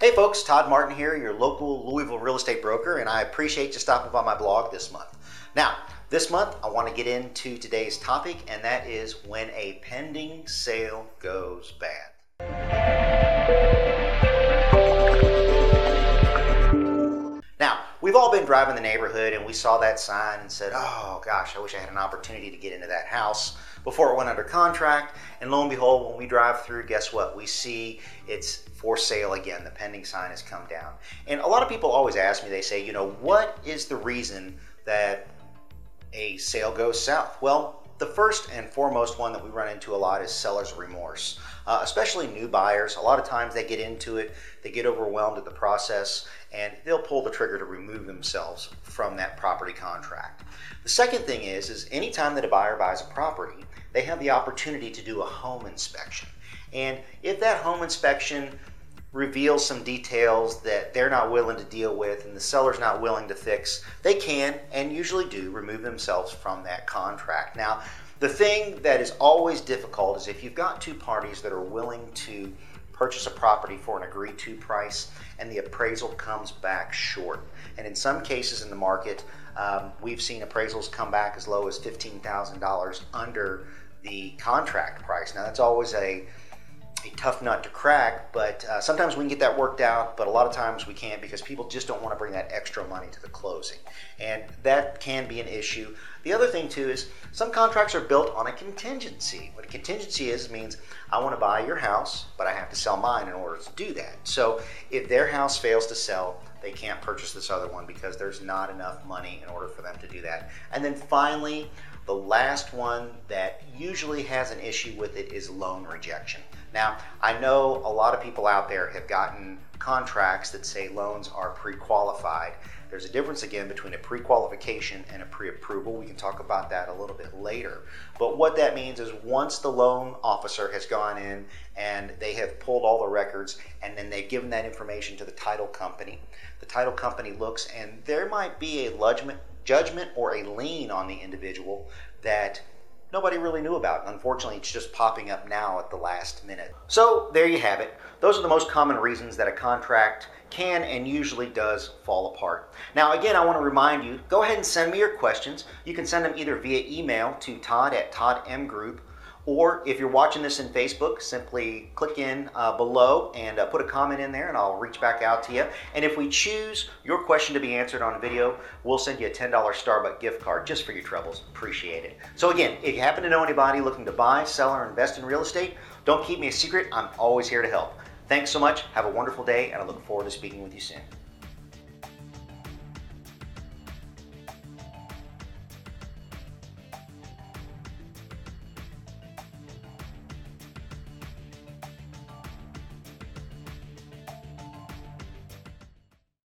Hey folks, Todd Martin here, your local Louisville real estate broker, and I appreciate you stopping by my blog this month. Now, this month I want to get into today's topic, and that is when a pending sale goes bad. Now, we've all been driving the neighborhood and we saw that sign and said, oh gosh, I wish I had an opportunity to get into that house before it went under contract. And lo and behold, when we drive through, guess what? We see it's for sale again. The pending sign has come down. And a lot of people always ask me, they say, you know, what is the reason that a sale goes south? Well, the first and foremost one that we run into a lot is seller's remorse, uh, especially new buyers. A lot of times they get into it, they get overwhelmed at the process, and they'll pull the trigger to remove themselves from that property contract. The second thing is, is anytime that a buyer buys a property, they have the opportunity to do a home inspection. And if that home inspection reveals some details that they're not willing to deal with and the seller's not willing to fix, they can and usually do remove themselves from that contract. Now, the thing that is always difficult is if you've got two parties that are willing to purchase a property for an agreed to price and the appraisal comes back short. And in some cases in the market, um, we've seen appraisals come back as low as $15,000 under the contract price. Now, that's always a a tough nut to crack, but uh, sometimes we can get that worked out, but a lot of times we can't because people just don't want to bring that extra money to the closing. And that can be an issue. The other thing, too, is some contracts are built on a contingency. What a contingency is means I want to buy your house, but I have to sell mine in order to do that. So if their house fails to sell, they can't purchase this other one because there's not enough money in order for them to do that. And then finally, the last one that usually has an issue with it is loan rejection. Now, I know a lot of people out there have gotten contracts that say loans are pre qualified. There's a difference again between a pre qualification and a pre approval. We can talk about that a little bit later. But what that means is once the loan officer has gone in and they have pulled all the records and then they've given that information to the title company, the title company looks and there might be a judgment or a lien on the individual that nobody really knew about. Unfortunately, it's just popping up now at the last minute. So there you have it. Those are the most common reasons that a contract can and usually does fall apart. Now, again, I want to remind you go ahead and send me your questions. You can send them either via email to todd at toddmgroup or if you're watching this in Facebook, simply click in uh, below and uh, put a comment in there, and I'll reach back out to you. And if we choose your question to be answered on a video, we'll send you a $10 Starbucks gift card just for your troubles. Appreciate it. So, again, if you happen to know anybody looking to buy, sell, or invest in real estate, don't keep me a secret. I'm always here to help. Thanks so much. Have a wonderful day, and I look forward to speaking with you soon.